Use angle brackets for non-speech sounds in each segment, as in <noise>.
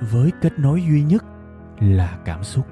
với kết nối duy nhất là cảm xúc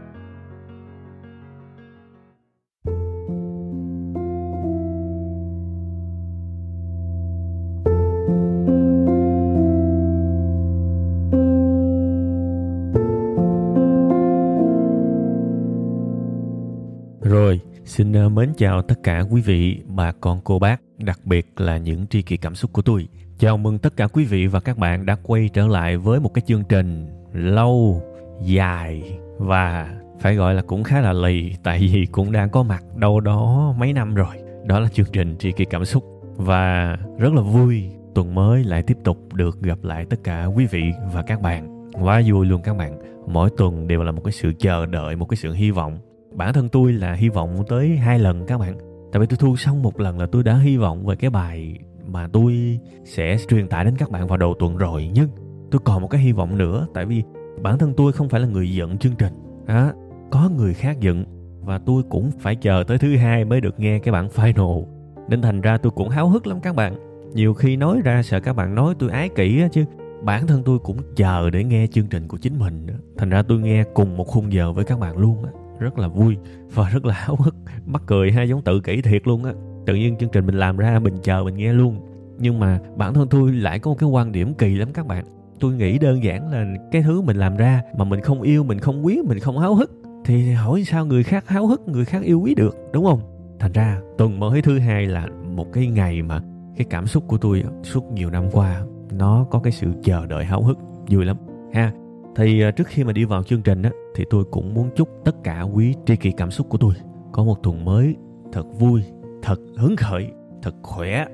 Rồi, xin ờ, mến chào tất cả quý vị, bà con cô bác, đặc biệt là những tri kỷ cảm xúc của tôi. Chào mừng tất cả quý vị và các bạn đã quay trở lại với một cái chương trình lâu, dài và phải gọi là cũng khá là lì tại vì cũng đang có mặt đâu đó mấy năm rồi. Đó là chương trình tri kỷ cảm xúc và rất là vui tuần mới lại tiếp tục được gặp lại tất cả quý vị và các bạn. Quá vui luôn các bạn. Mỗi tuần đều là một cái sự chờ đợi, một cái sự hy vọng bản thân tôi là hy vọng tới hai lần các bạn tại vì tôi thu xong một lần là tôi đã hy vọng về cái bài mà tôi sẽ truyền tải đến các bạn vào đầu tuần rồi nhưng tôi còn một cái hy vọng nữa, tại vì bản thân tôi không phải là người dựng chương trình. Á, có người khác dựng, và tôi cũng phải chờ tới thứ hai mới được nghe cái bản final. Nên thành ra tôi cũng háo hức lắm các bạn. Nhiều khi nói ra sợ các bạn nói tôi ái kỷ á, chứ bản thân tôi cũng chờ để nghe chương trình của chính mình đó. thành ra tôi nghe cùng một khung giờ với các bạn luôn á. Rất là vui và rất là háo hức, mắc cười ha, giống tự kỷ thiệt luôn á. Tự nhiên chương trình mình làm ra, mình chờ mình nghe luôn. Nhưng mà bản thân tôi lại có một cái quan điểm kỳ lắm các bạn tôi nghĩ đơn giản là cái thứ mình làm ra mà mình không yêu, mình không quý, mình không háo hức thì hỏi sao người khác háo hức, người khác yêu quý được, đúng không? Thành ra, tuần mới thứ hai là một cái ngày mà cái cảm xúc của tôi suốt nhiều năm qua nó có cái sự chờ đợi háo hức, vui lắm. Ha, thì à, trước khi mà đi vào chương trình á, thì tôi cũng muốn chúc tất cả quý tri kỷ cảm xúc của tôi có một tuần mới thật vui, thật hứng khởi, thật khỏe.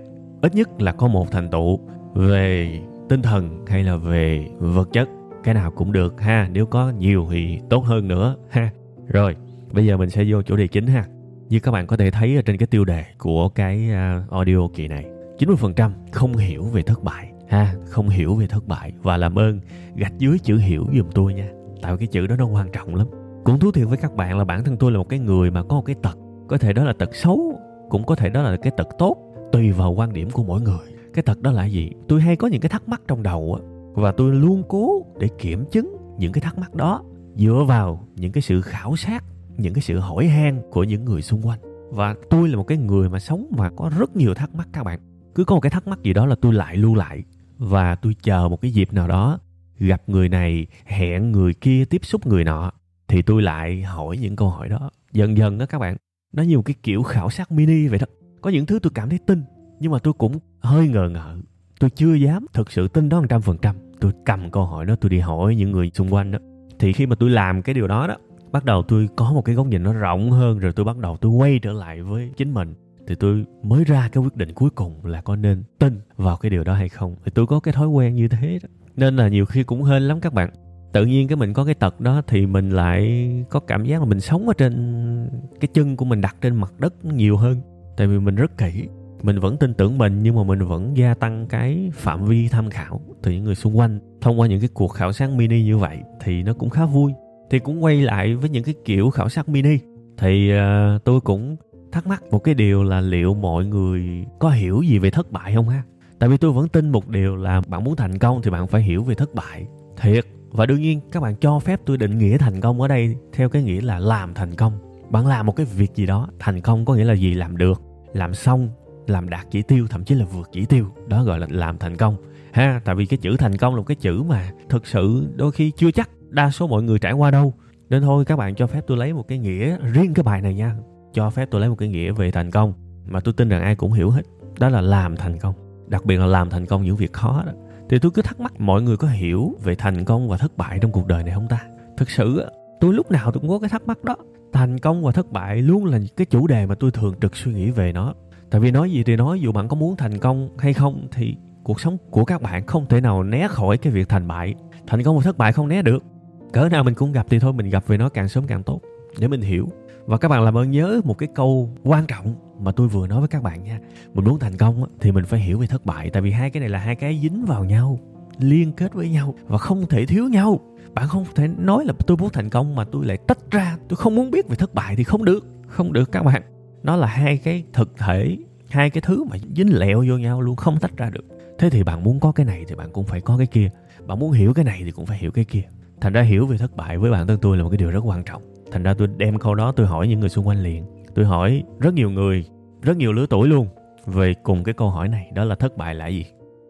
Ít nhất là có một thành tựu về tinh thần hay là về vật chất, cái nào cũng được ha, nếu có nhiều thì tốt hơn nữa ha. Rồi, bây giờ mình sẽ vô chủ đề chính ha. Như các bạn có thể thấy ở trên cái tiêu đề của cái à, audio kỳ này 90% không hiểu về thất bại ha, không hiểu về thất bại. Và làm ơn, gạch dưới chữ hiểu giùm tôi nha. Tại cái chữ đó nó quan trọng lắm. Cũng thú thiệt với các bạn là bản thân tôi là một cái người mà có một cái tật, có thể đó là tật xấu, cũng có thể đó là cái tật tốt, tùy vào quan điểm của mỗi người cái thật đó là gì? Tôi hay có những cái thắc mắc trong đầu á, và tôi luôn cố để kiểm chứng những cái thắc mắc đó, dựa vào những cái sự khảo sát, những cái sự hỏi han của những người xung quanh. Và tôi là một cái người mà sống mà có rất nhiều thắc mắc các bạn. Cứ có một cái thắc mắc gì đó là tôi lại lưu lại, và tôi chờ một cái dịp nào đó gặp người này, hẹn người kia, tiếp xúc người nọ, thì tôi lại hỏi những câu hỏi đó. Dần dần đó các bạn, nó như một cái kiểu khảo sát mini vậy đó. Có những thứ tôi cảm thấy tin nhưng mà tôi cũng hơi ngờ ngợ. Tôi chưa dám thực sự tin đó một trăm phần trăm. Tôi cầm câu hỏi đó, tôi đi hỏi những người xung quanh đó. Thì khi mà tôi làm cái điều đó đó, bắt đầu tôi có một cái góc nhìn nó rộng hơn, rồi tôi bắt đầu tôi quay trở lại với chính mình. Thì tôi mới ra cái quyết định cuối cùng là có nên tin vào cái điều đó hay không. Thì tôi có cái thói quen như thế đó. Nên là nhiều khi cũng hên lắm các bạn. Tự nhiên cái mình có cái tật đó thì mình lại có cảm giác là mình sống ở trên cái chân của mình, đặt trên mặt đất nhiều hơn. Tại vì mình rất kỹ mình vẫn tin tưởng mình nhưng mà mình vẫn gia tăng cái phạm vi tham khảo từ những người xung quanh. Thông qua những cái cuộc khảo sát mini như vậy thì nó cũng khá vui. Thì cũng quay lại với những cái kiểu khảo sát mini. Thì uh, tôi cũng thắc mắc một cái điều là liệu mọi người có hiểu gì về thất bại không ha? Tại vì tôi vẫn tin một điều là bạn muốn thành công thì bạn phải hiểu về thất bại. Thiệt và đương nhiên các bạn cho phép tôi định nghĩa thành công ở đây theo cái nghĩa là làm thành công. Bạn làm một cái việc gì đó thành công có nghĩa là gì? Làm được làm xong làm đạt chỉ tiêu, thậm chí là vượt chỉ tiêu. Đó gọi là làm thành công. Ha, tại vì cái chữ thành công là một cái chữ mà thực sự đôi khi chưa chắc đa số mọi người trải qua đâu. Nên thôi, các bạn cho phép tôi lấy một cái nghĩa riêng cái bài này nha. Cho phép tôi lấy một cái nghĩa về thành công mà tôi tin rằng ai cũng hiểu hết. Đó là làm thành công. Đặc biệt là làm thành công những việc khó đó. Thì tôi cứ thắc mắc mọi người có hiểu về thành công và thất bại trong cuộc đời này không ta? Thực sự tôi lúc nào tôi cũng có cái thắc mắc đó. Thành công và thất bại luôn là cái chủ đề mà tôi thường trực suy nghĩ về nó tại vì nói gì thì nói, dù bạn có muốn thành công hay không thì cuộc sống của các bạn không thể nào né khỏi cái việc thành bại. Thành công và thất bại không né được. Cỡ nào mình cũng gặp thì thôi, mình gặp về nó càng sớm càng tốt. Để mình hiểu. Và các bạn làm ơn nhớ một cái câu quan trọng mà tôi vừa nói với các bạn nha. Mình muốn thành công thì mình phải hiểu về thất bại. Tại vì hai cái này là hai cái dính vào nhau, liên kết với nhau và không thể thiếu nhau. Bạn không thể nói là tôi muốn thành công mà tôi lại tách ra. Tôi không muốn biết về thất bại thì không được. Không được các bạn nó là hai cái thực thể hai cái thứ mà dính lẹo vô nhau luôn không tách ra được. Thế thì bạn muốn có cái này thì bạn cũng phải có cái kia. Bạn muốn hiểu cái này thì cũng phải hiểu cái kia. Thành ra hiểu về thất bại với bản thân tôi là một cái điều rất quan trọng. Thành ra tôi đem câu đó tôi hỏi những người xung quanh liền. Tôi hỏi rất nhiều người rất nhiều lứa tuổi luôn về cùng cái câu hỏi này. Đó là thất bại là gì?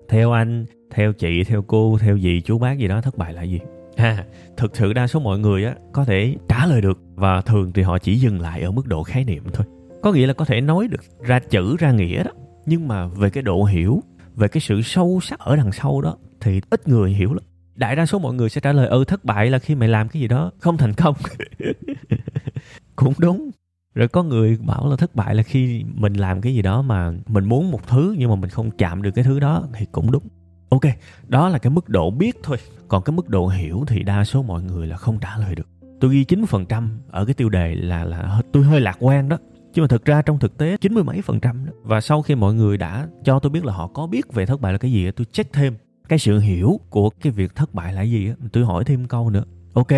Theo anh theo chị theo cô theo gì chú bác gì đó thất bại là gì? À, thực sự đa số mọi người á có thể trả lời được và thường thì họ chỉ dừng lại ở mức độ khái niệm thôi có nghĩa là có thể nói được ra chữ, ra nghĩa đó. Nhưng mà về cái độ hiểu, về cái sự sâu sắc ở đằng sau đó, thì ít người hiểu lắm. Đại đa số mọi người sẽ trả lời ừ thất bại là khi mày làm cái gì đó không thành công. <laughs> Cũng đúng. Rồi có người bảo là thất bại là khi mình làm cái gì đó mà mình muốn một thứ nhưng mà mình không chạm được cái thứ đó thì cũng đúng. Ok, đó là cái mức độ biết thôi. Còn cái mức độ hiểu thì đa số mọi người là không trả lời được. Tôi ghi 9% ở cái tiêu đề là là tôi hơi lạc quan đó chứ mà thực ra trong thực tế chín mươi mấy phần trăm đó. Và sau khi mọi người đã cho tôi biết là họ có biết về thất bại là cái gì tôi check thêm cái sự hiểu của cái việc thất bại là gì tôi hỏi thêm câu nữa. Ok,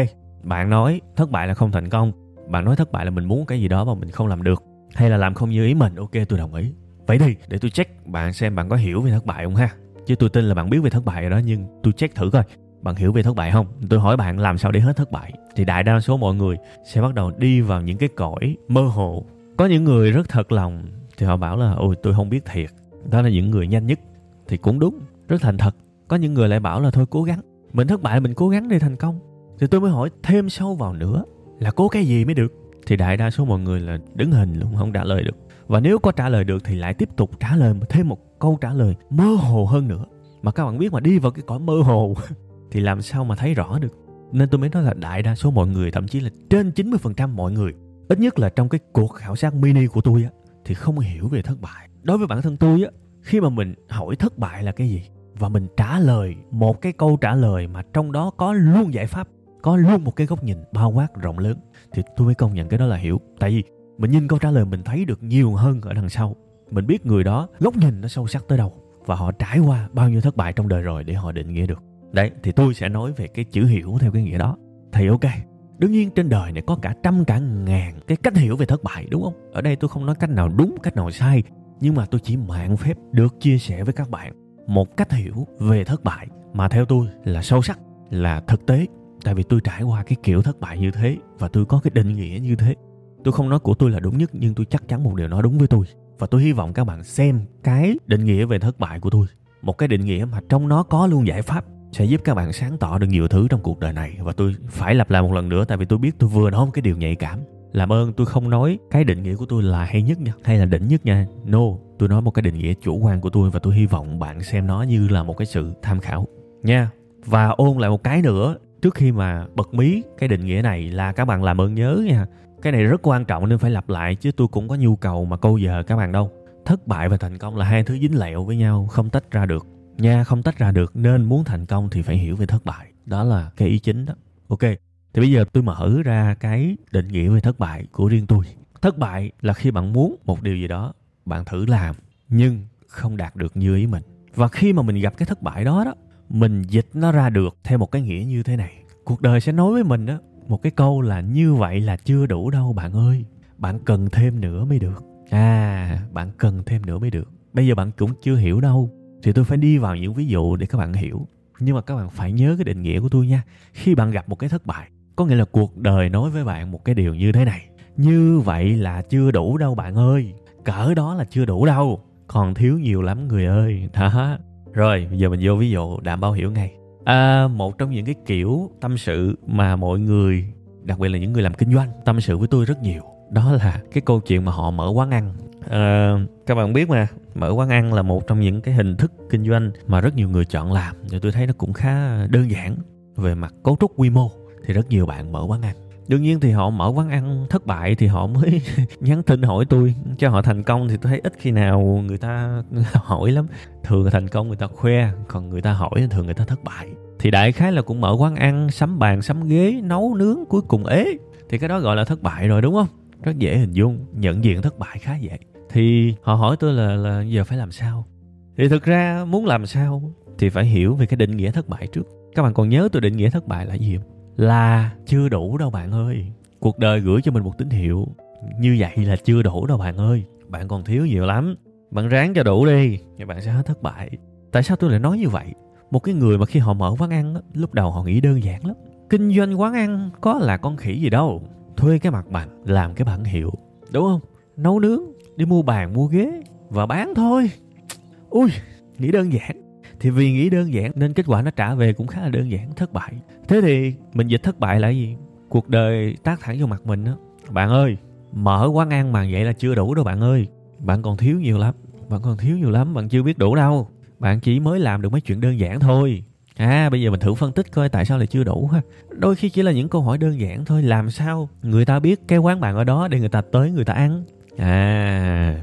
bạn nói thất bại là không thành công. Bạn nói thất bại là mình muốn cái gì đó mà mình không làm được. Hay là làm không như ý mình? Ok, tôi đồng ý. Vậy đi, để tôi check bạn xem bạn có hiểu về thất bại không ha. Chứ tôi tin là bạn biết về thất bại rồi đó, nhưng tôi check thử coi. Bạn hiểu về thất bại không? Tôi hỏi bạn làm sao để hết thất bại. Thì đại đa số mọi người sẽ bắt đầu đi vào những cái cõi mơ hồ có những người rất thật lòng thì họ bảo là, ôi, tôi không biết thiệt. Đó là những người nhanh nhất thì cũng đúng, rất thành thật. Có những người lại bảo là, thôi cố gắng, mình thất bại mình cố gắng để thành công. Thì tôi mới hỏi thêm sâu vào nữa là cố cái gì mới được? Thì đại đa số mọi người là đứng hình luôn, không trả lời được. Và nếu có trả lời được thì lại tiếp tục trả lời, thêm một câu trả lời mơ hồ hơn nữa. Mà các bạn biết mà, đi vào cái cõi mơ hồ <laughs> thì làm sao mà thấy rõ được? Nên tôi mới nói là đại đa số mọi người, thậm chí là trên 90% mọi người ít nhất là trong cái cuộc khảo sát mini của tôi á, thì không hiểu về thất bại. Đối với bản thân tôi á, khi mà mình hỏi thất bại là cái gì? Và mình trả lời, một cái câu trả lời mà trong đó có luôn giải pháp, có luôn một cái góc nhìn bao quát rộng lớn, thì tôi mới công nhận cái đó là hiểu. Tại vì mình nhìn câu trả lời mình thấy được nhiều hơn ở đằng sau. Mình biết người đó, góc nhìn nó sâu sắc tới đâu, và họ trải qua bao nhiêu thất bại trong đời rồi để họ định nghĩa được. Đấy, thì tôi sẽ nói về cái chữ hiểu theo cái nghĩa đó. Thì ok đương nhiên trên đời này có cả trăm cả ngàn cái cách hiểu về thất bại, đúng không? Ở đây tôi không nói cách nào đúng, cách nào sai, nhưng mà tôi chỉ mạng phép được chia sẻ với các bạn một cách hiểu về thất bại mà theo tôi là sâu sắc, là thực tế. Tại vì tôi trải qua cái kiểu thất bại như thế và tôi có cái định nghĩa như thế. Tôi không nói của tôi là đúng nhất, nhưng tôi chắc chắn một điều nó đúng với tôi. Và tôi hy vọng các bạn xem cái định nghĩa về thất bại của tôi, một cái định nghĩa mà trong nó có luôn giải pháp sẽ giúp các bạn sáng tỏ được nhiều thứ trong cuộc đời này. Và tôi phải lặp lại một lần nữa, tại vì tôi biết tôi vừa nói một cái điều nhạy cảm. Làm ơn tôi không nói cái định nghĩa của tôi là hay nhất nha, hay là đỉnh nhất nha. No, tôi nói một cái định nghĩa chủ quan của tôi và tôi hy vọng bạn xem nó như là một cái sự tham khảo. Nha, và ôn lại một cái nữa, trước khi mà bật mí cái định nghĩa này là các bạn làm ơn nhớ nha. Cái này rất quan trọng nên phải lặp lại, chứ tôi cũng có nhu cầu mà câu giờ các bạn đâu. Thất bại và thành công là hai thứ dính lẹo với nhau, không tách ra được nha không tách ra được, nên muốn thành công thì phải hiểu về thất bại. Đó là cái ý chính đó. Ok, thì bây giờ tôi mở ra cái định nghĩa về thất bại của riêng tôi. Thất bại là khi bạn muốn một điều gì đó, bạn thử làm, nhưng không đạt được như ý mình. Và khi mà mình gặp cái thất bại đó đó, mình dịch nó ra được theo một cái nghĩa như thế này. Cuộc đời sẽ nói với mình đó một cái câu là như vậy là chưa đủ đâu, bạn ơi. Bạn cần thêm nữa mới được. À bạn cần thêm nữa mới được. Bây giờ bạn cũng chưa hiểu đâu thì tôi phải đi vào những ví dụ để các bạn hiểu. Nhưng mà các bạn phải nhớ cái định nghĩa của tôi nha. Khi bạn gặp một cái thất bại có nghĩa là cuộc đời nói với bạn một cái điều như thế này. Như vậy là chưa đủ đâu bạn ơi. Cỡ đó là chưa đủ đâu. Còn thiếu nhiều lắm người ơi. Đó. Rồi bây giờ mình vô ví dụ đảm bảo hiểu ngay. À, một trong những cái kiểu tâm sự mà mọi người đặc biệt là những người làm kinh doanh tâm sự với tôi rất nhiều đó là cái câu chuyện mà họ mở quán ăn à, các bạn biết mà mở quán ăn là một trong những cái hình thức kinh doanh mà rất nhiều người chọn làm. Thì tôi thấy nó cũng khá đơn giản. Về mặt cấu trúc quy mô thì rất nhiều bạn mở quán ăn. Đương nhiên thì họ mở quán ăn thất bại thì họ mới <laughs> nhắn tin hỏi tôi cho họ thành công thì tôi thấy ít khi nào người ta <laughs> hỏi lắm. Thường thành công người ta khoe còn người ta hỏi thường người ta thất bại. Thì đại khái là cũng mở quán ăn sắm bàn sắm ghế nấu nướng cuối cùng ế. Thì cái đó gọi là thất bại rồi đúng không? Rất dễ hình dung nhận diện thất bại khá dễ thì họ hỏi tôi là là giờ phải làm sao? Thì thực ra muốn làm sao thì phải hiểu về cái định nghĩa thất bại trước. Các bạn còn nhớ tôi định nghĩa thất bại là gì không? Là chưa đủ đâu bạn ơi. Cuộc đời gửi cho mình một tín hiệu. Như vậy là chưa đủ đâu bạn ơi. Bạn còn thiếu nhiều lắm. Bạn ráng cho đủ đi, thì bạn sẽ hết thất bại. Tại sao tôi lại nói như vậy? Một cái người mà khi họ mở quán ăn lúc đầu họ nghĩ đơn giản lắm. Kinh doanh quán ăn có là con khỉ gì đâu. Thuê cái mặt bằng, làm cái bản hiệu. Đúng không? Nấu nướng đi mua bàn, mua ghế, và bán thôi. Ui, nghĩ đơn giản. Thì vì nghĩ đơn giản nên kết quả nó trả về cũng khá là đơn giản, thất bại. Thế thì mình dịch thất bại là gì? Cuộc đời tác thẳng vô mặt mình đó bạn ơi, mở quán ăn mà vậy là chưa đủ đâu bạn ơi. Bạn còn thiếu nhiều lắm, bạn còn thiếu nhiều lắm, bạn chưa biết đủ đâu. Bạn chỉ mới làm được mấy chuyện đơn giản thôi. À bây giờ mình thử phân tích coi tại sao lại chưa đủ ha. Đôi khi chỉ là những câu hỏi đơn giản thôi, làm sao người ta biết cái quán bạn ở đó để người ta tới người ta ăn? À.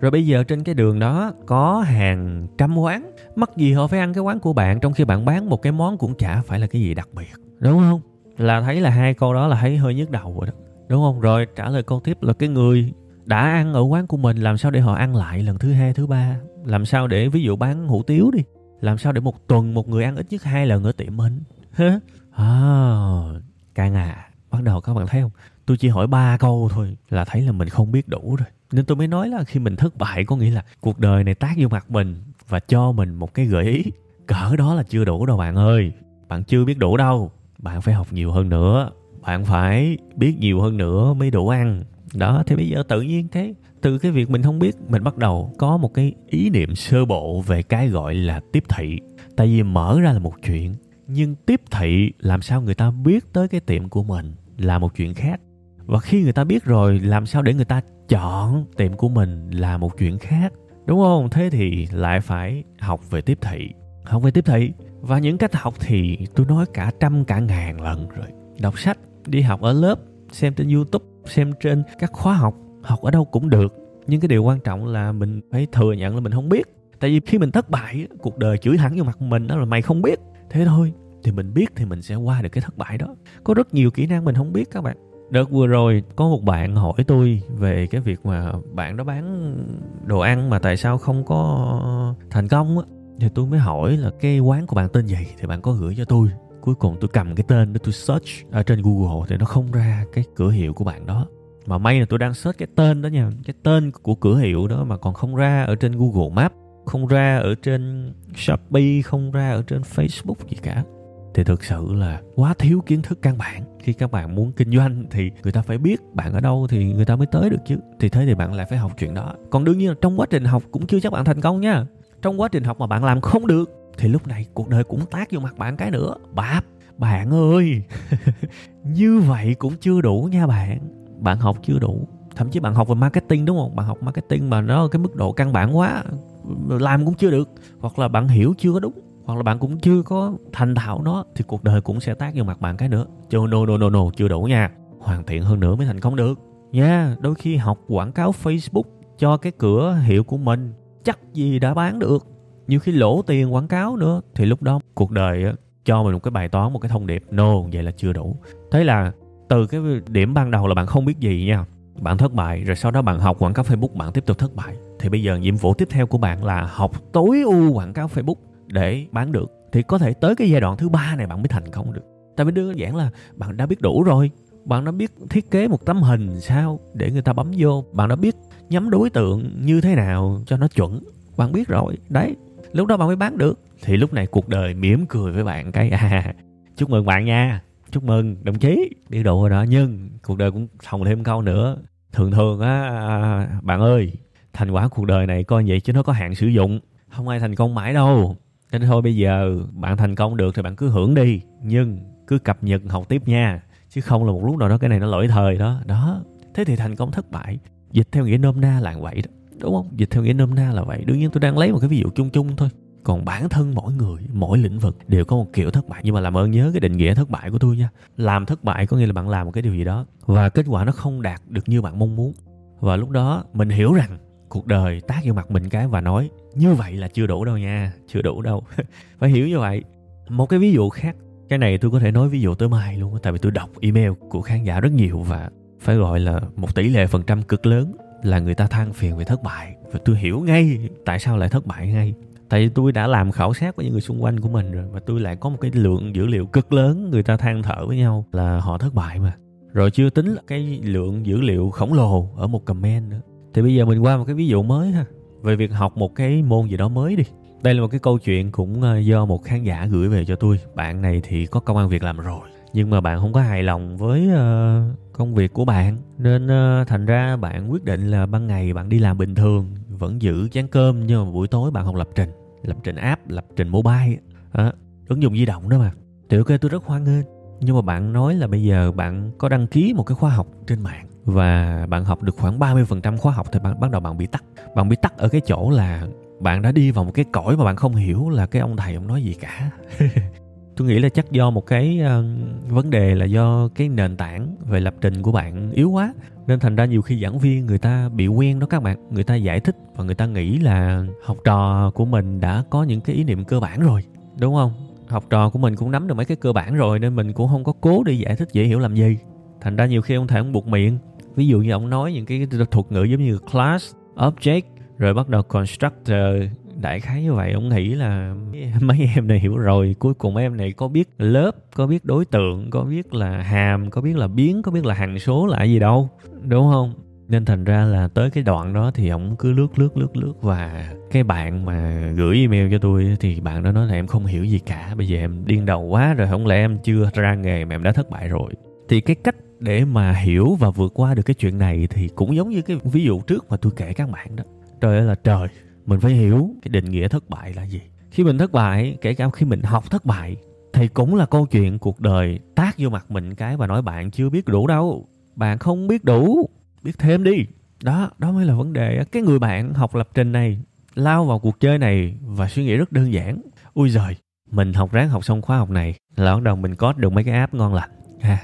Rồi bây giờ trên cái đường đó có hàng trăm quán. Mắc gì họ phải ăn cái quán của bạn trong khi bạn bán một cái món cũng chả phải là cái gì đặc biệt. Đúng không? Là thấy là hai câu đó là thấy hơi nhức đầu rồi đó. Đúng không? Rồi trả lời câu tiếp là cái người đã ăn ở quán của mình làm sao để họ ăn lại lần thứ hai thứ ba? Làm sao để ví dụ bán hủ tiếu đi làm sao để một tuần một người ăn ít nhất hai lần ở tiệm mình? À, càng à bắt đầu các bạn thấy không? Tôi chỉ hỏi ba câu thôi là thấy là mình không biết đủ rồi. Nên tôi mới nói là khi mình thất bại có nghĩa là cuộc đời này tác vô mặt mình và cho mình một cái gợi ý. Cỡ đó là chưa đủ đâu bạn ơi. Bạn chưa biết đủ đâu. Bạn phải học nhiều hơn nữa. Bạn phải biết nhiều hơn nữa mới đủ ăn. Đó thì bây giờ tự nhiên thế, từ cái việc mình không biết, mình bắt đầu có một cái ý niệm sơ bộ về cái gọi là tiếp thị. Tại vì mở ra là một chuyện, nhưng tiếp thị làm sao người ta biết tới cái tiệm của mình là một chuyện khác và khi người ta biết rồi, làm sao để người ta chọn tiệm của mình là một chuyện khác? Đúng không? Thế thì lại phải học về tiếp thị. Học về tiếp thị. Và những cách học thì tôi nói cả trăm cả ngàn lần rồi. Đọc sách, đi học ở lớp, xem trên youtube, xem trên các khóa học học ở đâu cũng được. Nhưng cái điều quan trọng là mình phải thừa nhận là mình không biết. Tại vì khi mình thất bại, cuộc đời chửi thẳng vào mặt mình đó là mày không biết. Thế thôi, thì mình biết thì mình sẽ qua được cái thất bại đó. Có rất nhiều kỹ năng mình không biết các bạn đợt vừa rồi có một bạn hỏi tôi về cái việc mà bạn đó bán đồ ăn mà tại sao không có thành công á. Thì tôi mới hỏi là cái quán của bạn tên gì thì bạn có gửi cho tôi. Cuối cùng tôi cầm cái tên để tôi search ở trên google thì nó không ra cái cửa hiệu của bạn đó. Mà may là tôi đang search cái tên đó nha, cái tên của cửa hiệu đó mà còn không ra ở trên google maps không ra ở trên shopee, không ra ở trên facebook gì cả. Thì thực sự là quá thiếu kiến thức căn bản khi các bạn muốn kinh doanh thì người ta phải biết bạn ở đâu thì người ta mới tới được chứ. Thì thế thì bạn lại phải học chuyện đó. Còn đương nhiên là trong quá trình học cũng chưa chắc bạn thành công nha. Trong quá trình học mà bạn làm không được, thì lúc này cuộc đời cũng tác vô mặt bạn cái nữa. Bạp, bạn ơi! <laughs> Như vậy cũng chưa đủ nha bạn. Bạn học chưa đủ. Thậm chí bạn học về marketing, đúng không? Bạn học marketing mà nó cái mức độ căn bản quá, làm cũng chưa được. Hoặc là bạn hiểu chưa có đúng hoặc là bạn cũng chưa có thành thạo nó thì cuộc đời cũng sẽ tác vào mặt bạn cái nữa. Chứ no no no no chưa đủ nha. Hoàn thiện hơn nữa mới thành công được. Nha yeah, đôi khi học quảng cáo facebook cho cái cửa hiệu của mình chắc gì đã bán được. Nhiều khi lỗ tiền quảng cáo nữa thì lúc đó cuộc đời cho mình một cái bài toán một cái thông điệp no vậy là chưa đủ. Thế là từ cái điểm ban đầu là bạn không biết gì nha. Bạn thất bại rồi sau đó bạn học quảng cáo facebook bạn tiếp tục thất bại. Thì bây giờ nhiệm vụ tiếp theo của bạn là học tối ưu quảng cáo facebook để bán được, thì có thể tới cái giai đoạn thứ ba này bạn mới thành công được. Tại vì đơn giản là bạn đã biết đủ rồi. Bạn đã biết thiết kế một tấm hình sao để người ta bấm vô. Bạn đã biết nhắm đối tượng như thế nào cho nó chuẩn. Bạn biết rồi, đấy. Lúc đó bạn mới bán được. Thì lúc này cuộc đời mỉm cười với bạn cái à <laughs> chúc mừng bạn nha. Chúc mừng, đồng chí. Đi đồ rồi đó, nhưng cuộc đời cũng thòng thêm câu nữa. Thường thường á, bạn ơi, thành quả cuộc đời này coi vậy chứ nó có hạn sử dụng. Không ai thành công mãi đâu nên thôi bây giờ bạn thành công được thì bạn cứ hưởng đi, nhưng cứ cập nhật học tiếp nha. Chứ không là một lúc nào đó cái này nó lỗi thời đó. Đó, thế thì thành công thất bại. Dịch theo nghĩa nôm na là vậy đó, đúng không? Dịch theo nghĩa nôm na là vậy. Đương nhiên tôi đang lấy một cái ví dụ chung chung thôi. Còn bản thân mỗi người, mỗi lĩnh vực đều có một kiểu thất bại. Nhưng mà làm ơn nhớ cái định nghĩa thất bại của tôi nha. Làm thất bại có nghĩa là bạn làm một cái điều gì đó và kết quả nó không đạt được như bạn mong muốn. Và lúc đó mình hiểu rằng cuộc đời tác vô mặt mình cái và nói, như vậy là chưa đủ đâu nha, chưa đủ đâu. <laughs> Phải hiểu như vậy. Một cái ví dụ khác, cái này tôi có thể nói ví dụ tới mai luôn tại vì tôi đọc email của khán giả rất nhiều và phải gọi là một tỷ lệ phần trăm cực lớn là người ta than phiền về thất bại. Và tôi hiểu ngay tại sao lại thất bại ngay. Tại vì tôi đã làm khảo sát với những người xung quanh của mình rồi và tôi lại có một cái lượng dữ liệu cực lớn người ta than thở với nhau là họ thất bại mà. Rồi chưa tính là cái lượng dữ liệu khổng lồ ở một comment nữa thì bây giờ mình qua một cái ví dụ mới ha về việc học một cái môn gì đó mới đi. Đây là một cái câu chuyện cũng ờ, do một khán giả gửi về cho tôi. Bạn này thì có công an việc làm rồi nhưng mà bạn không có hài lòng với uh, công việc của bạn. Nên uh, thành ra bạn quyết định là ban ngày bạn đi làm bình thường vẫn giữ chén cơm nhưng mà buổi tối bạn học lập trình lập trình app lập trình mobile. À, ứng dụng di động đó mà. Thì ok tôi rất hoan nghênh nhưng mà bạn nói là bây giờ bạn có đăng ký một cái khóa học trên mạng và bạn học được khoảng 30% khóa học thì bạn bắt đầu bạn bị tắt. Bạn bị tắt ở cái chỗ là bạn đã đi vào một cái cõi mà bạn không hiểu là cái ông thầy ông nói gì cả. <laughs> tôi nghĩ là chắc do một cái uh, vấn đề là do cái nền tảng về lập trình của bạn yếu quá. Nên thành ra nhiều khi giảng viên người ta bị quen đó các bạn. Người ta giải thích và người ta nghĩ là học trò của mình đã có những cái ý niệm cơ bản rồi đúng không? Học trò của mình cũng nắm được mấy cái cơ bản rồi nên mình cũng không có cố để giải thích dễ hiểu làm gì. Thành ra nhiều khi ông thầy ông buộc miệng ví dụ như ông nói những cái thuật ngữ giống như class, object, rồi bắt đầu constructor. Đại khái như vậy, ông nghĩ là mấy em này hiểu rồi. Cuối cùng em này có biết lớp, có biết đối tượng, có biết là hàm, có biết là biến, có biết là hằng số là gì đâu, đúng không? Nên thành ra là tới cái đoạn đó thì ông cứ lướt lướt lướt lướt. Và cái bạn mà gửi email cho tôi thì bạn đó nói là em không hiểu gì cả. Bây giờ em điên đầu quá rồi, không lẽ em chưa ra nghề mà em đã thất bại rồi? Thì cái cách để mà hiểu và vượt qua được cái chuyện này thì cũng giống như cái ví dụ trước mà tôi kể các bạn đó. Trời ơi là trời, mình phải hiểu cái định nghĩa thất bại là gì. Khi mình thất bại, kể cả khi mình học thất bại, thì cũng là câu chuyện cuộc đời tác vô mặt mình cái và nói bạn chưa biết đủ đâu. Bạn không biết đủ, biết thêm đi. Đó đó mới là vấn đề cái người bạn học lập trình này, lao vào cuộc chơi này và suy nghĩ rất đơn giản. Ui giời, mình học ráng học xong khóa học này là bắt đầu mình có được mấy cái app ngon lành. Ha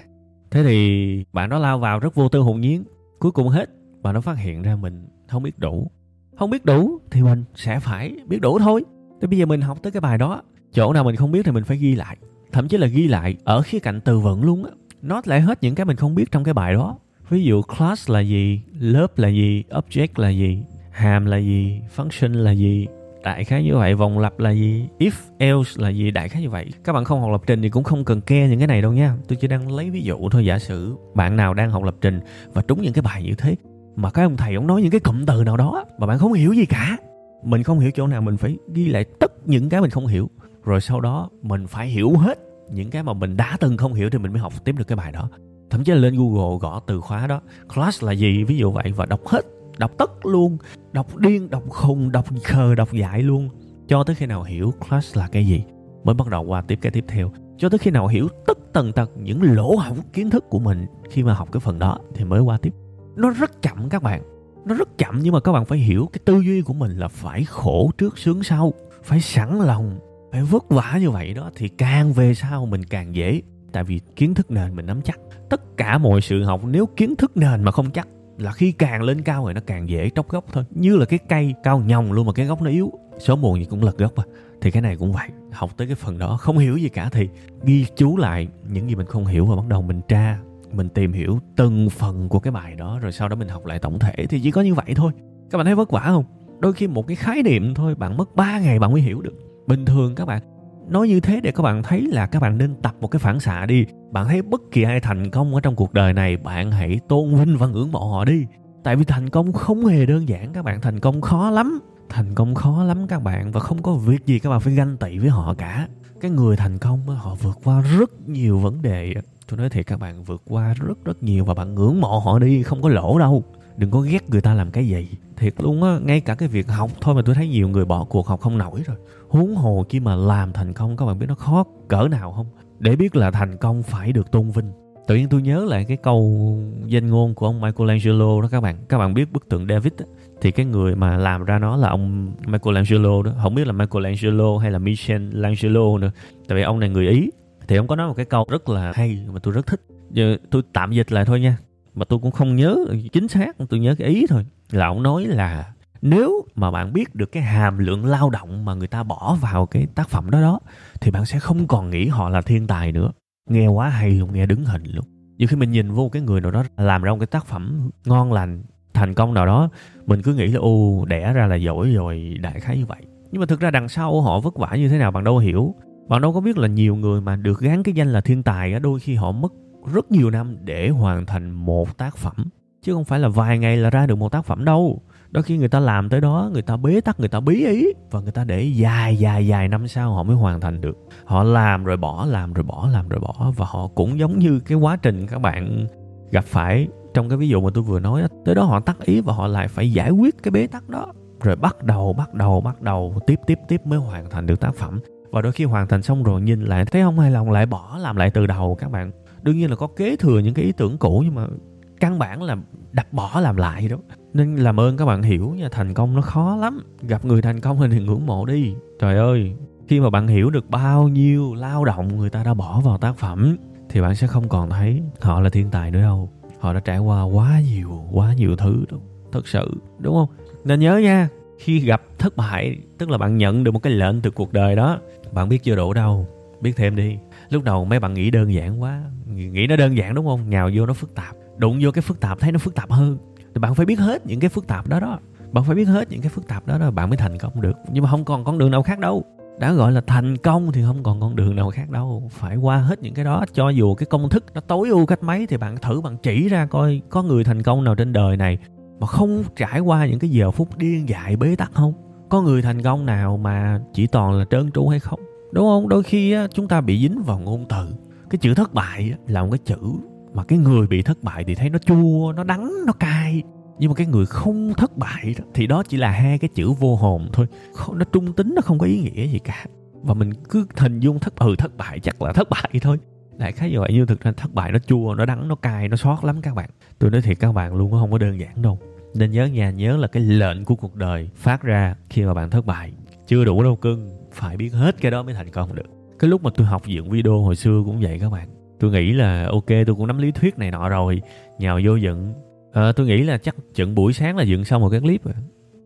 thế thì bạn đó lao vào rất vô tư hồn nhiên. Cuối cùng hết, bạn nó phát hiện ra mình không biết đủ. Không biết đủ thì mình sẽ phải biết đủ thôi. Thế bây giờ mình học tới cái bài đó, chỗ nào mình không biết thì mình phải ghi lại. Thậm chí là ghi lại ở khía cạnh từ vựng luôn á. Nó lại hết những cái mình không biết trong cái bài đó. Ví dụ class là gì, lớp là gì, object là gì, hàm là gì, function là gì đại khái như vậy, vòng lặp là gì, if else là gì, đại khái như vậy. Các bạn không học lập trình thì cũng không cần ke những cái này đâu nha. Tôi chỉ đang lấy ví dụ thôi, giả sử bạn nào đang học lập trình và trúng những cái bài như thế, mà cái ông thầy ông nói những cái cụm từ nào đó mà bạn không hiểu gì cả. Mình không hiểu chỗ nào, mình phải ghi lại tất những cái mình không hiểu. Rồi sau đó mình phải hiểu hết những cái mà mình đã từng không hiểu thì mình mới học tiếp được cái bài đó. Thậm chí là lên google gõ từ khóa đó, class là gì, ví dụ vậy, và đọc hết đọc tất luôn, đọc điên, đọc khùng, đọc khờ, đọc dại luôn. Cho tới khi nào hiểu class là cái gì, mới bắt đầu qua tiếp cái tiếp theo. Cho tới khi nào hiểu tất tần tật những lỗ hổng kiến thức của mình khi mà học cái phần đó thì mới qua tiếp. Nó rất chậm các bạn, nó rất chậm nhưng mà các bạn phải hiểu cái tư duy của mình là phải khổ trước sướng sau, phải sẵn lòng, phải vất vả như vậy đó thì càng về sau mình càng dễ. Tại vì kiến thức nền mình nắm chắc, tất cả mọi sự học nếu kiến thức nền mà không chắc là khi càng lên cao thì nó càng dễ tróc gốc thôi. Như là cái cây cao nhồng luôn mà cái gốc nó yếu, sớm muộn gì cũng lật gốc à thì cái này cũng vậy, học tới cái phần đó, không hiểu gì cả. Thì ghi chú lại những gì mình không hiểu và bắt đầu mình tra, mình tìm hiểu từng phần của cái bài đó, rồi sau đó mình học lại tổng thể. Thì chỉ có như vậy thôi. Các bạn thấy vất vả không? Đôi khi một cái khái niệm thôi, bạn mất 3 ngày bạn mới hiểu được. Bình thường các bạn nói như thế để các bạn thấy là các bạn nên tập một cái phản xạ đi. Bạn thấy bất kỳ ai thành công ở trong cuộc đời này, bạn hãy tôn vinh và ngưỡng mộ họ đi. Tại vì thành công không hề đơn giản, các bạn thành công khó lắm. Thành công khó lắm các bạn và không có việc gì các bạn phải ganh tị với họ cả. Cái người thành công họ vượt qua rất nhiều vấn đề tôi nói thiệt các bạn, vượt qua rất rất nhiều và bạn ngưỡng mộ họ đi, không có lỗ đâu. Đừng có ghét người ta làm cái gì. Thiệt luôn á, ngay cả cái việc học thôi mà tôi thấy nhiều người bỏ cuộc, học không nổi rồi huống hồ khi mà làm thành công các bạn biết nó khó cỡ nào không? Để biết là thành công phải được tôn vinh. Tự nhiên tôi nhớ lại cái câu danh ngôn của ông Michelangelo đó các bạn. Các bạn biết bức tượng David đó, thì cái người mà làm ra nó là ông Michelangelo đó. Không biết là Michelangelo hay là Michelangelo nữa. Tại vì ông này người Ý. Thì ông có nói một cái câu rất là hay mà tôi rất thích. Giờ tôi tạm dịch lại thôi nha. Mà tôi cũng không nhớ chính xác tôi nhớ cái ý thôi. Là ông nói là nếu mà bạn biết được cái hàm lượng lao động mà người ta bỏ vào cái tác phẩm đó đó, thì bạn sẽ không còn nghĩ họ là thiên tài nữa. Nghe quá hay luôn, nghe đứng hình luôn. Nhiều khi mình nhìn vô cái người nào đó làm ra một cái tác phẩm ngon lành, thành công nào đó, mình cứ nghĩ là ô đẻ ra là giỏi rồi, đại khái như vậy. Nhưng mà thực ra đằng sau họ vất vả như thế nào bạn đâu hiểu. Bạn đâu có biết là nhiều người mà được gán cái danh là thiên tài á, đôi khi họ mất rất nhiều năm để hoàn thành một tác phẩm. Chứ không phải là vài ngày là ra được một tác phẩm đâu đôi khi người ta làm tới đó, người ta bế tắc, người ta bí ý, và người ta để dài dài dài năm sau họ mới hoàn thành được. Họ làm rồi bỏ, làm rồi bỏ, làm rồi bỏ, và họ cũng giống như cái quá trình các bạn gặp phải trong cái ví dụ mà tôi vừa nói tới đó họ tắt ý và họ lại phải giải quyết cái bế tắc đó. Rồi bắt đầu bắt đầu bắt đầu, tiếp tiếp tiếp mới hoàn thành được tác phẩm. Và đôi khi hoàn thành xong rồi nhìn lại, thấy không hài lòng, lại bỏ, làm lại từ đầu các bạn. Đương nhiên là có kế thừa những cái ý tưởng cũ nhưng mà căn bản là đập bỏ làm lại đó. Nên làm ơn các bạn hiểu nha, thành công nó khó lắm. Gặp người thành công thì ngưỡng mộ đi. Trời ơi, khi mà bạn hiểu được bao nhiêu lao động người ta đã bỏ vào tác phẩm, thì bạn sẽ không còn thấy họ là thiên tài nữa đâu. Họ đã trải qua quá nhiều quá nhiều thứ đâu thật sự, đúng không? Nên nhớ nha, khi gặp thất bại, tức là bạn nhận được một cái lệnh từ cuộc đời đó, bạn biết chưa đủ đâu. Biết thêm đi. Lúc đầu mấy bạn nghĩ đơn giản quá. Nghĩ nó đơn giản đúng không? Nhào vô nó phức tạp đụng vô cái phức tạp thấy nó phức tạp hơn. Thì bạn phải biết hết những cái phức tạp đó đó. Bạn phải biết hết những cái phức tạp đó đó bạn mới thành công được. Nhưng mà không còn con đường nào khác đâu. Đã gọi là thành công thì không còn con đường nào khác đâu. Phải qua hết những cái đó cho dù cái công thức nó tối ưu cách mấy thì bạn thử bạn chỉ ra coi có người thành công nào trên đời này mà không trải qua những cái giờ phút điên dại bế tắc không? Có người thành công nào mà chỉ toàn là trơn tru hay không? Đúng không? Đôi khi á, chúng ta bị dính vào ngôn từ. Cái chữ thất bại á, là một cái chữ mà cái người bị thất bại thì thấy nó chua nó đắng nó cay. Nhưng mà cái người không thất bại đó, thì đó chỉ là hai cái chữ vô hồn thôi. Không, nó trung tính nó không có ý nghĩa gì cả. Và mình cứ hình dung thất ừ thất bại chắc là thất bại thôi. Đại khái như vậy nhưng thực ra thất bại nó chua nó đắng nó cay nó xót lắm các bạn. Tôi nói thiệt các bạn luôn nó không có đơn giản đâu. Nên nhớ nhà nhớ là cái lệnh của cuộc đời phát ra khi mà bạn thất bại. Chưa đủ đâu cưng phải biết hết cái đó mới thành công được. Cái lúc mà tôi học dựng video hồi xưa cũng vậy các bạn tôi nghĩ là ok tôi cũng nắm lý thuyết này nọ rồi. Nhào vô dựng. À, tôi nghĩ là chắc dựng buổi sáng là dựng xong một cái clip rồi.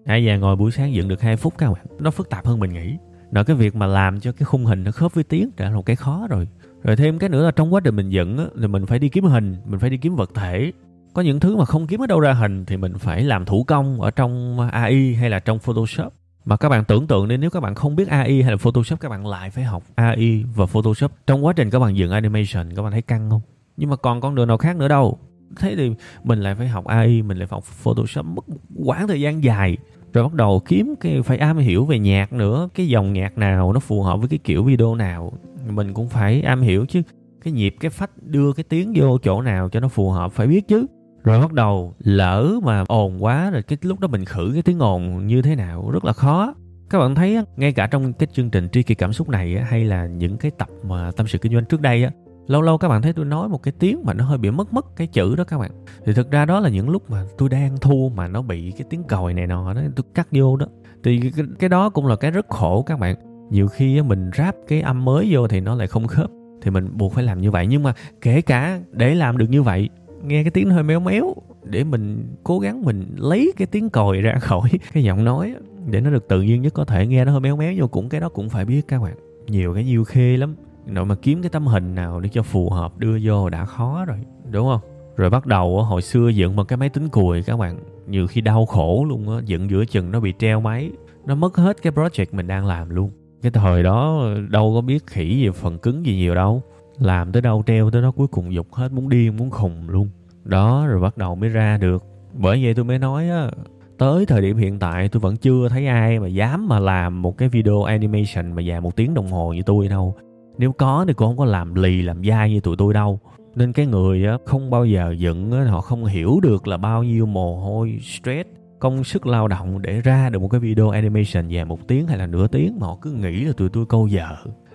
Ai già ngồi buổi sáng dựng được 2 phút các bạn? Nó phức tạp hơn mình nghĩ. Nó cái việc mà làm cho cái khung hình nó khớp với tiếng đã là một cái khó rồi. Rồi thêm cái nữa là trong quá trình mình dựng á, thì mình phải đi kiếm hình mình phải đi kiếm vật thể. Có những thứ mà không kiếm ở đâu ra hình thì mình phải làm thủ công ở trong AI hay là trong Photoshop mà các bạn tưởng tượng đi, nếu các bạn không biết AI hay là Photoshop, các bạn lại phải học AI và Photoshop. Trong quá trình các bạn dựng animation, các bạn thấy căng không? Nhưng mà còn con đường nào khác nữa đâu. Thế thì mình lại phải học AI mình lại phải học Photoshop mất một quãng thời gian dài. Rồi bắt đầu kiếm cái phải am hiểu về nhạc nữa, cái dòng nhạc nào nó phù hợp với cái kiểu video nào. Mình cũng phải am hiểu chứ, cái nhịp, cái phách đưa cái tiếng vô chỗ nào cho nó phù hợp phải biết chứ rồi bắt đầu lỡ mà ồn quá rồi cái lúc đó mình khử cái tiếng ồn như thế nào rất là khó. Các bạn thấy ngay cả trong cái chương trình tri kỳ cảm xúc này hay là những cái tập mà tâm sự kinh doanh trước đây á lâu lâu các bạn thấy tôi nói một cái tiếng mà nó hơi bị mất mất cái chữ đó các bạn. Thì thực ra đó là những lúc mà tôi đang thu mà nó bị cái tiếng còi này nọ đó tôi cắt vô đó. Thì cái, cái đó cũng là cái rất khổ các bạn. Nhiều khi mình ráp cái âm mới vô thì nó lại không khớp thì mình buộc phải làm như vậy. Nhưng mà kể cả để làm được như vậy nghe cái tiếng hơi méo méo, để mình cố gắng mình lấy cái tiếng còi ra <laughs> khỏi cái giọng nói để nó được tự nhiên nhất có thể. Nghe nó hơi méo méo nhưng cũng, cái đó cũng phải biết các bạn. Nhiều cái nhiều khê lắm. Nội mà kiếm cái tấm hình nào để cho phù hợp, đưa vô đã khó rồi, đúng không? Rồi bắt đầu hồi xưa dựng một cái máy tính cùi các bạn, nhiều khi đau khổ luôn á, dựng giữa chừng nó bị treo máy, nó mất hết cái project mình đang làm luôn. Cái thời đó đâu có biết khỉ gì, phần cứng gì nhiều đâu làm tới đâu treo tới đó cuối cùng dục hết, muốn điên, muốn khùng luôn. Đó, rồi bắt đầu mới ra được. Bởi vậy tôi mới nói á, tới thời điểm hiện tại tôi vẫn chưa thấy ai mà dám mà làm một cái video animation mà dài một tiếng đồng hồ như tôi đâu. Nếu có thì cũng không có làm lì, làm dai như tụi tôi đâu. Nên cái người á, không bao giờ dựng á, họ không hiểu được là bao nhiêu mồ hôi, stress, công sức lao động để ra được một cái video animation dài một tiếng hay là nửa tiếng mà họ cứ nghĩ là tụi tôi câu giờ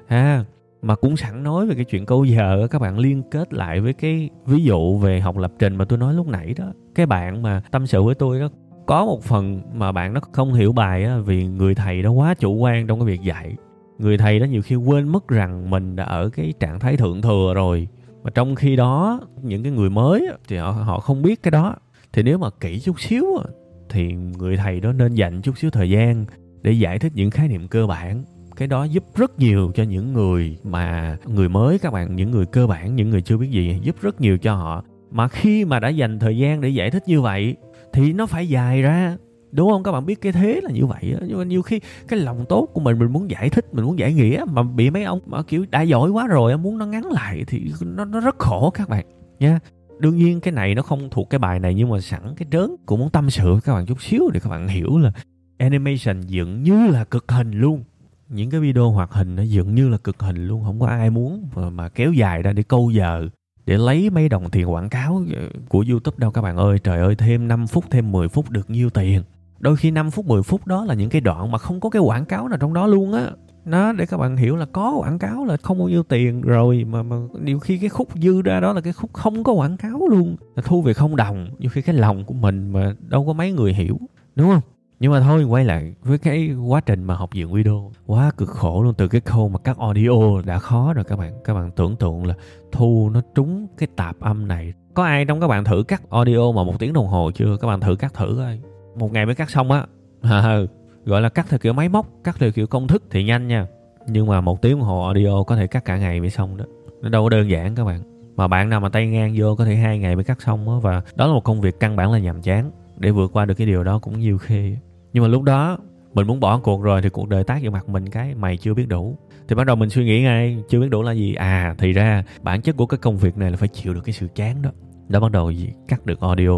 ha mà cũng sẵn nói về cái chuyện câu giờ các bạn liên kết lại với cái ví dụ về học lập trình mà tôi nói lúc nãy đó. Cái bạn mà tâm sự với tôi đó, có một phần mà bạn nó không hiểu bài á, vì người thầy đó quá chủ quan trong cái việc dạy. Người thầy đó nhiều khi quên mất rằng mình đã ở cái trạng thái thượng thừa rồi. Mà trong khi đó, những cái người mới thì họ họ không biết cái đó. Thì nếu mà kỹ chút xíu thì người thầy đó nên dành chút xíu thời gian để giải thích những khái niệm cơ bản cái đó giúp rất nhiều cho những người mà, người mới các bạn, những người cơ bản, những người chưa biết gì, giúp rất nhiều cho họ. Mà khi mà đã dành thời gian để giải thích như vậy, thì nó phải dài ra. Đúng không? Các bạn biết cái thế là như vậy đó. nhưng mà nhiều khi cái lòng tốt của mình mình muốn giải thích, mình muốn giải nghĩa mà bị mấy ông mà kiểu, đã giỏi quá rồi muốn nó ngắn lại thì nó nó rất khổ các bạn. Nha. Đương nhiên cái này nó không thuộc cái bài này nhưng mà sẵn cái trớn cũng muốn tâm sự với các bạn chút xíu để các bạn hiểu là animation dựng như là cực hình luôn những cái video hoạt hình nó dường như là cực hình luôn không có ai muốn mà, mà kéo dài ra để câu giờ để lấy mấy đồng tiền quảng cáo ờ, của YouTube đâu các bạn ơi. Trời ơi thêm 5 phút thêm 10 phút được nhiêu tiền. Đôi khi 5 phút 10 phút đó là những cái đoạn mà không có cái quảng cáo nào trong đó luôn á. Nó để các bạn hiểu là có quảng cáo là không bao nhiêu tiền rồi mà mà nhiều khi cái khúc dư ra đó là cái khúc không có quảng cáo luôn. Là thu về không đồng nhiều khi cái lòng của mình mà đâu có mấy người hiểu đúng không? Nhưng mà thôi, quay lại với cái quá trình mà học dựng video quá cực khổ luôn, từ cái khâu mà cắt audio đã khó rồi các bạn. Các bạn tưởng tượng là thu nó trúng cái tạp âm này. Có ai trong các bạn thử cắt audio mà một tiếng đồng hồ chưa? Các bạn thử cắt thử coi. Một ngày mới cắt xong á. <laughs> Gọi là cắt theo kiểu máy móc, cắt theo kiểu công thức thì nhanh nha. Nhưng mà một tiếng đồng hồ audio có thể cắt cả ngày mới xong đó. Nó đâu có đơn giản các bạn. Mà bạn nào mà tay ngang vô có thể hai ngày mới cắt xong á, và đó là một công việc căn bản là nhàm chán. Để vượt qua được cái điều đó cũng nhiều khi nhưng mà lúc đó, mình muốn bỏ cuộc rồi thì cuộc đời tác vào mặt mình cái mày chưa biết đủ. Thì bắt đầu mình suy nghĩ ngay, chưa biết đủ là gì. À thì ra, bản chất của cái công việc này là phải chịu được cái sự chán đó. Đó bắt đầu gì? Cắt được audio.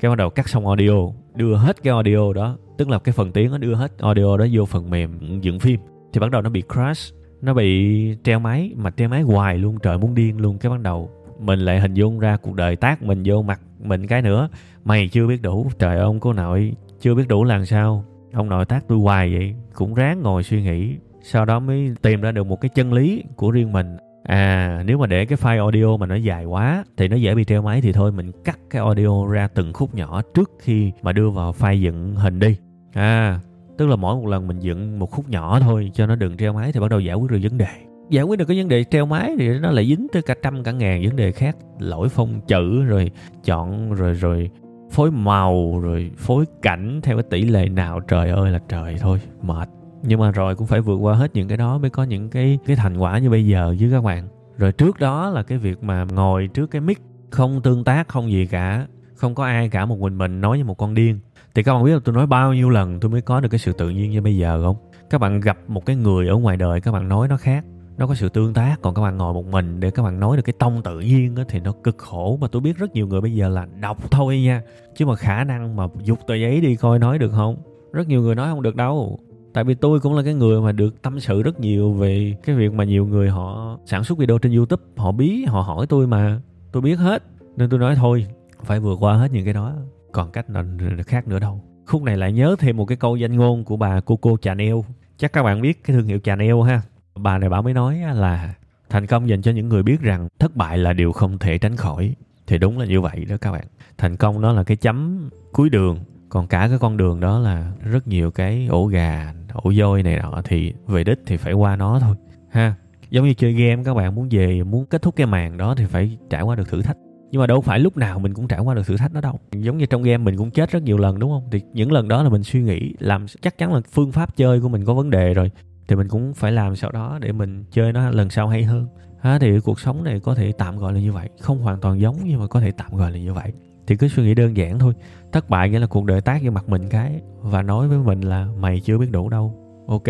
Cái bắt đầu cắt xong audio, đưa hết cái audio đó, tức là cái phần tiếng nó đưa hết audio đó vô phần mềm dựng phim. Thì bắt đầu nó bị crash, nó bị treo máy, mà treo máy hoài luôn, trời muốn điên luôn. Cái bắt đầu mình lại hình dung ra cuộc đời tác mình vô mặt mình cái nữa. Mày chưa biết đủ, trời ông cô nội chưa biết đủ làm sao. Ông nội tác tôi hoài vậy. Cũng ráng ngồi suy nghĩ. Sau đó mới tìm ra được một cái chân lý của riêng mình. À nếu mà để cái file audio mà nó dài quá, thì nó dễ bị treo máy thì thôi, mình cắt cái audio ra từng khúc nhỏ trước khi mà đưa vào file dựng hình đi. À tức là mỗi một lần mình dựng một khúc nhỏ thôi cho nó đừng treo máy thì bắt đầu giải quyết được vấn đề. Giải quyết được cái vấn đề treo máy thì nó lại dính tới cả trăm cả ngàn vấn đề khác. Lỗi phông chữ rồi chọn rồi rồi phối màu rồi phối cảnh theo cái tỷ lệ nào, trời ơi là trời thôi, mệt. Nhưng mà rồi cũng phải vượt qua hết những cái đó mới có những cái cái thành quả như bây giờ với các bạn. Rồi trước đó là cái việc mà ngồi trước cái mic không tương tác, không gì cả, không có ai cả một mình mình nói như một con điên. Thì các bạn biết là tôi nói bao nhiêu lần tôi mới có được cái sự tự nhiên như bây giờ không? Các bạn gặp một cái người ở ngoài đời, các bạn nói nó khác nó có sự tương tác còn các bạn ngồi một mình để các bạn nói được cái tông tự nhiên đó, thì nó cực khổ. Mà tôi biết rất nhiều người bây giờ là đọc thôi nha. Chứ mà khả năng mà dục tờ giấy đi coi nói được không? Rất nhiều người nói không được đâu. Tại vì tôi cũng là cái người mà được tâm sự rất nhiều về cái việc mà nhiều người họ sản xuất video trên youtube. Họ bí họ hỏi tôi mà. Tôi biết hết nên tôi nói thôi phải vượt qua hết những cái đó. Còn cách nào khác nữa đâu. Khúc này lại nhớ thêm một cái câu danh ngôn của bà Coco Chanel. Chắc các bạn biết cái thương hiệu Chanel ha bà này bà mới nói là thành công dành cho những người biết rằng thất bại là điều không thể tránh khỏi. Thì đúng là như vậy đó các bạn. Thành công nó là cái chấm cuối đường, còn cả cái con đường đó là rất nhiều cái ổ gà, ổ dôi này nọ, thì về đích thì phải qua nó thôi, ha. Giống như chơi game các bạn, muốn về, muốn kết thúc cái màn đó thì phải trải qua được thử thách. Nhưng mà đâu phải lúc nào mình cũng trải qua được thử thách đó đâu. Giống như trong game mình cũng chết rất nhiều lần, đúng không? Thì những lần đó là mình suy nghĩ, làm chắc chắn là phương pháp chơi của mình có vấn đề rồi thì mình cũng phải làm sau đó để mình chơi nó lần sau hay hơn. À, thì cuộc sống này có thể tạm gọi là như vậy không hoàn toàn giống nhưng mà có thể tạm gọi là như vậy. Thì cứ suy nghĩ đơn giản thôi thất bại nghĩa là cuộc đời tác vô mặt mình cái và nói với mình là mày chưa biết đủ đâu. Ok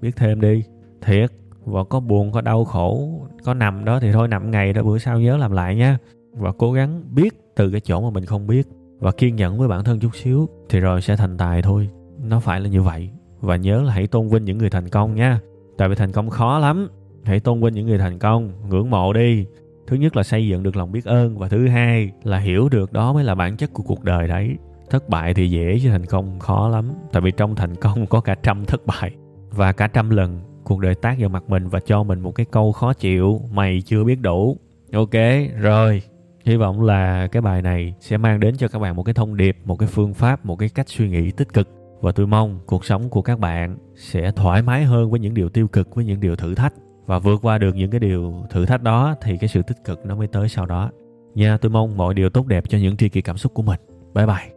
biết thêm đi. Thiệt và có buồn có đau khổ có nằm đó thì thôi nằm ngày đó bữa sau nhớ làm lại nha. Và cố gắng biết từ cái chỗ mà mình không biết và kiên nhẫn với bản thân chút xíu thì rồi sẽ thành tài thôi. Nó phải là như vậy và nhớ là hãy tôn vinh những người thành công nha. Tại vì thành công khó lắm. Hãy tôn vinh những người thành công. Ngưỡng mộ đi. Thứ nhất là xây dựng được lòng biết ơn. Và thứ hai là hiểu được đó mới là bản chất của cuộc đời đấy. Thất bại thì dễ chứ thành công khó lắm. Tại vì trong thành công có cả trăm thất bại. Và cả trăm lần cuộc đời tác vào mặt mình và cho mình một cái câu khó chịu mày chưa biết đủ. Ok, rồi. Hy vọng là cái bài này sẽ mang đến cho các bạn một cái thông điệp, một cái phương pháp, một cái cách suy nghĩ tích cực và tôi mong cuộc sống của các bạn sẽ thoải mái hơn với những điều tiêu cực, với những điều thử thách. Và vượt qua được những cái điều thử thách đó thì cái sự tích cực nó mới tới sau đó. Nha, tôi mong mọi điều tốt đẹp cho những tri kỷ cảm xúc của mình. Bye bye.